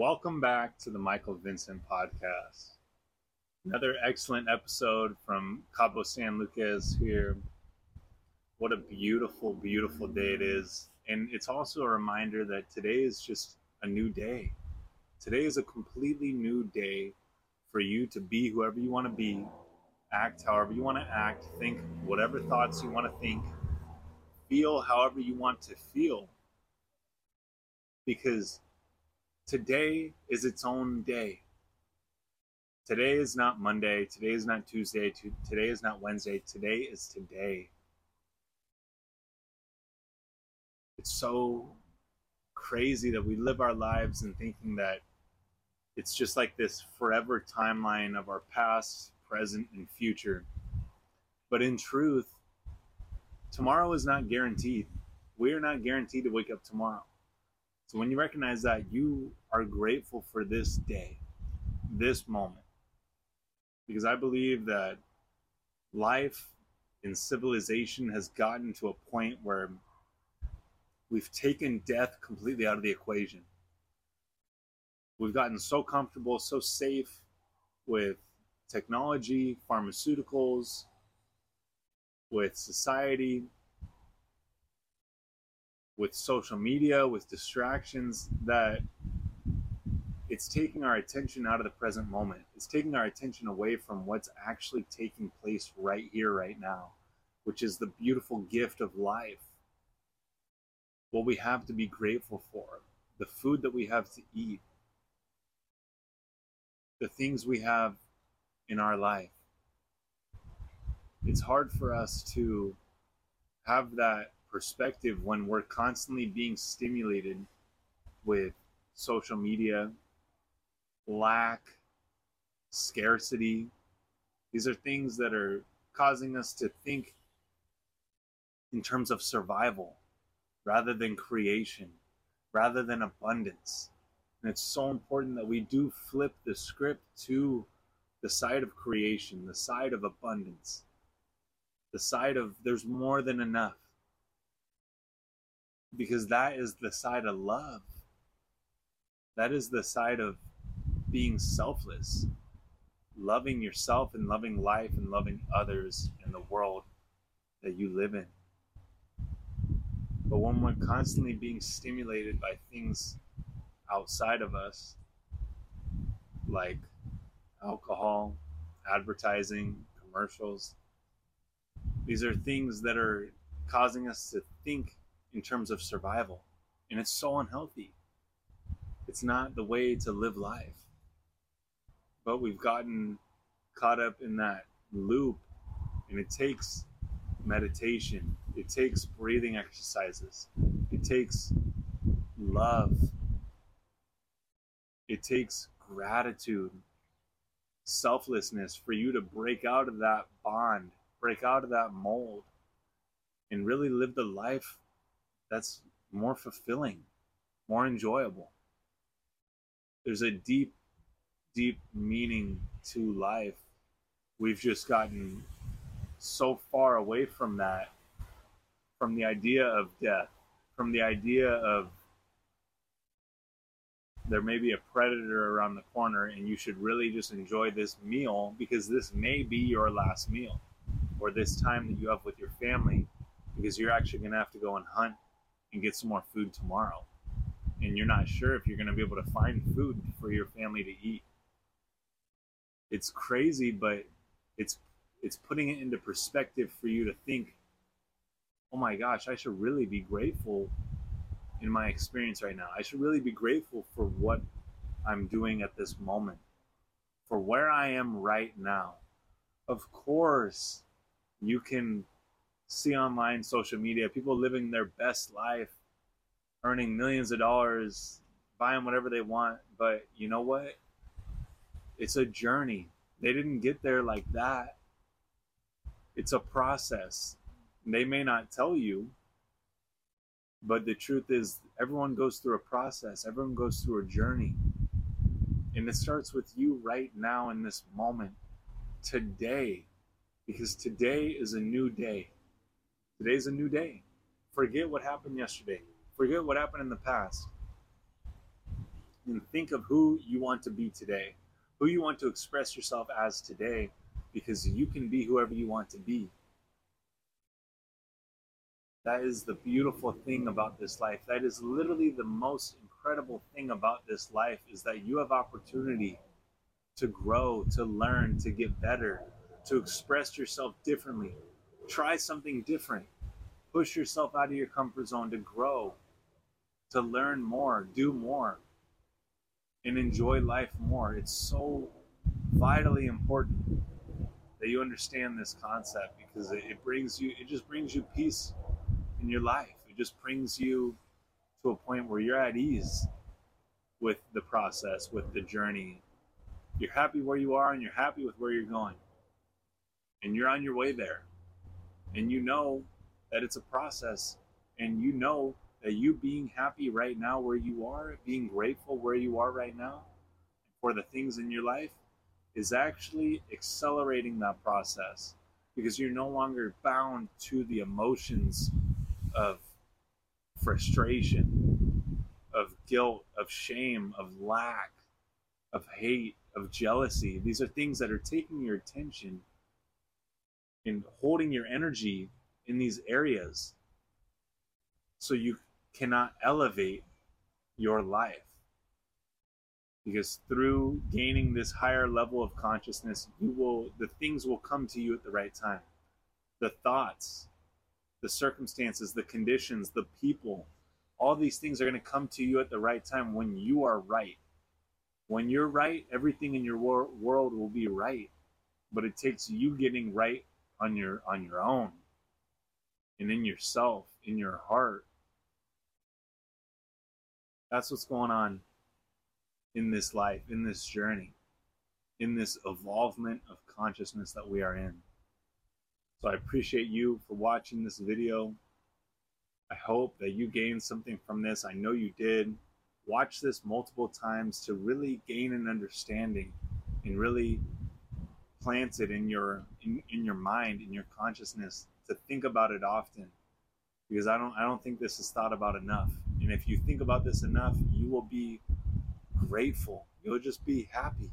Welcome back to the Michael Vincent podcast. Another excellent episode from Cabo San Lucas here. What a beautiful, beautiful day it is. And it's also a reminder that today is just a new day. Today is a completely new day for you to be whoever you want to be, act however you want to act, think whatever thoughts you want to think, feel however you want to feel. Because today is its own day. Today is not Monday. Today is not Tuesday. Today is not Wednesday. Today is today. It's so crazy that we live our lives and thinking that it's just like this forever timeline of our past, present, and future. But in truth, tomorrow is not guaranteed. We are not guaranteed to wake up tomorrow. So when you recognize that, you are grateful for this day, this moment. Because I believe that life in civilization has gotten to a point where we've taken death completely out of the equation. We've gotten so comfortable, so safe with technology, pharmaceuticals, with society, with social media, with distractions, that it's taking our attention out of the present moment. It's taking our attention away from what's actually taking place right here, right now, which is the beautiful gift of life. What we have to be grateful for, the food that we have to eat, the things we have in our life. It's hard for us to have that perspective when we're constantly being stimulated with social media, lack, scarcity. These are things that are causing us to think in terms of survival rather than creation, rather than abundance. And it's so important that we do flip the script to the side of creation, the side of abundance, the side of there's more than enough. Because that is the side of love. That is the side of being selfless, loving yourself and loving life and loving others in the world that you live in. But when we're constantly being stimulated by things outside of us, like alcohol, advertising, commercials. These are things that are causing us to think in terms of survival. And it's so unhealthy. It's not the way to live life. But we've gotten caught up in that loop, and it takes meditation, it takes breathing exercises, it takes love it takes gratitude, selflessness for you to break out of that bond, break out of that mold, and really live the life that's more fulfilling, more enjoyable. There's a deep, deep meaning to life. We've just gotten so far away from that, from the idea of death, from the idea of there may be a predator around the corner and you should really just enjoy this meal because this may be your last meal or this time that you have with your family because you're actually going to have to go and hunt and get some more food tomorrow and you're not sure if you're going to be able to find food for your family to eat it's crazy but it's it's putting it into perspective for you to think oh my gosh i should really be grateful in my experience right now. I should really be grateful for what I'm doing at this moment, for where I am right now. Of course, you can see online social media people living their best life, earning millions of dollars, buying whatever they want. But you know what? It's a journey. They didn't get there like that. It's a process. They may not tell you, but the truth is, everyone goes through a process, everyone goes through a journey. And it starts with you right now in this moment, today, because today is a new day. Today's a new day. Forget what happened yesterday, forget what happened in the past. and think of who you want to be today, who you want to express yourself as today, because you can be whoever you want to be. That is the beautiful thing about this life. That is literally the most incredible thing about this life is that you have opportunity to grow, to learn, to get better, to express yourself differently. Try something different. Push yourself out of your comfort zone to grow, to learn more, do more, and enjoy life more. It's so vitally important that you understand this concept because it, brings you, it just brings you peace in your life. It just brings you to a point where you're at ease with the process, with the journey. You're happy where you are and you're happy with where you're going. And you're on your way there. And you know that it's a process. And you know that you being happy right now where you are, being grateful where you are right now for the things in your life, is actually accelerating that process because you're no longer bound to the emotions of frustration, of guilt, of shame, of lack, of hate, of jealousy. These are things that are taking your attention and holding your energy in these areas so you cannot elevate your life. Because through gaining this higher level of consciousness, you will the things will come to you at the right time. The thoughts, the circumstances, the conditions, the people, all these things are going to come to you at the right time when you are right. When you're right, everything in your wor- world will be right. But it takes you getting right on your on your own and in yourself, in your heart. That's what's going on in this life, in this journey, in this evolvement of consciousness that we are in. So I appreciate you for watching this video. I hope that you gained something from this. I know you did. Watch this multiple times to really gain an understanding and really plant it in your in, in your mind, in your consciousness, to think about it often. Because I don't I don't think this is thought about enough. And if you think about this enough, you will be grateful. You'll just be happy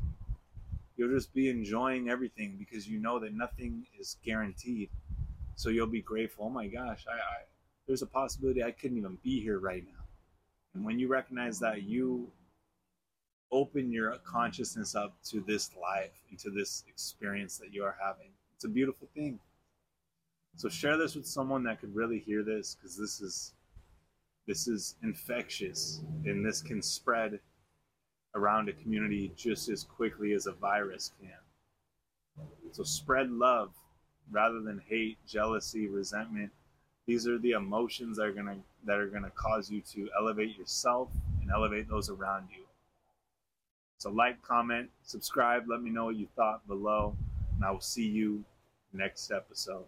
you'll just be enjoying everything because you know that nothing is guaranteed. So you'll be grateful. Oh my gosh, I, I there's a possibility I couldn't even be here right now. And when you recognize that, you open your consciousness up to this life, into this experience that you are having. It's a beautiful thing. So share this with someone that could really hear this because this is this is infectious and this can spread around a community just as quickly as a virus can. So spread love rather than hate, jealousy, resentment. These are the emotions that are gonna that are gonna cause you to elevate yourself and elevate those around you. So like, comment, subscribe, let me know what you thought below, and I will see you next episode.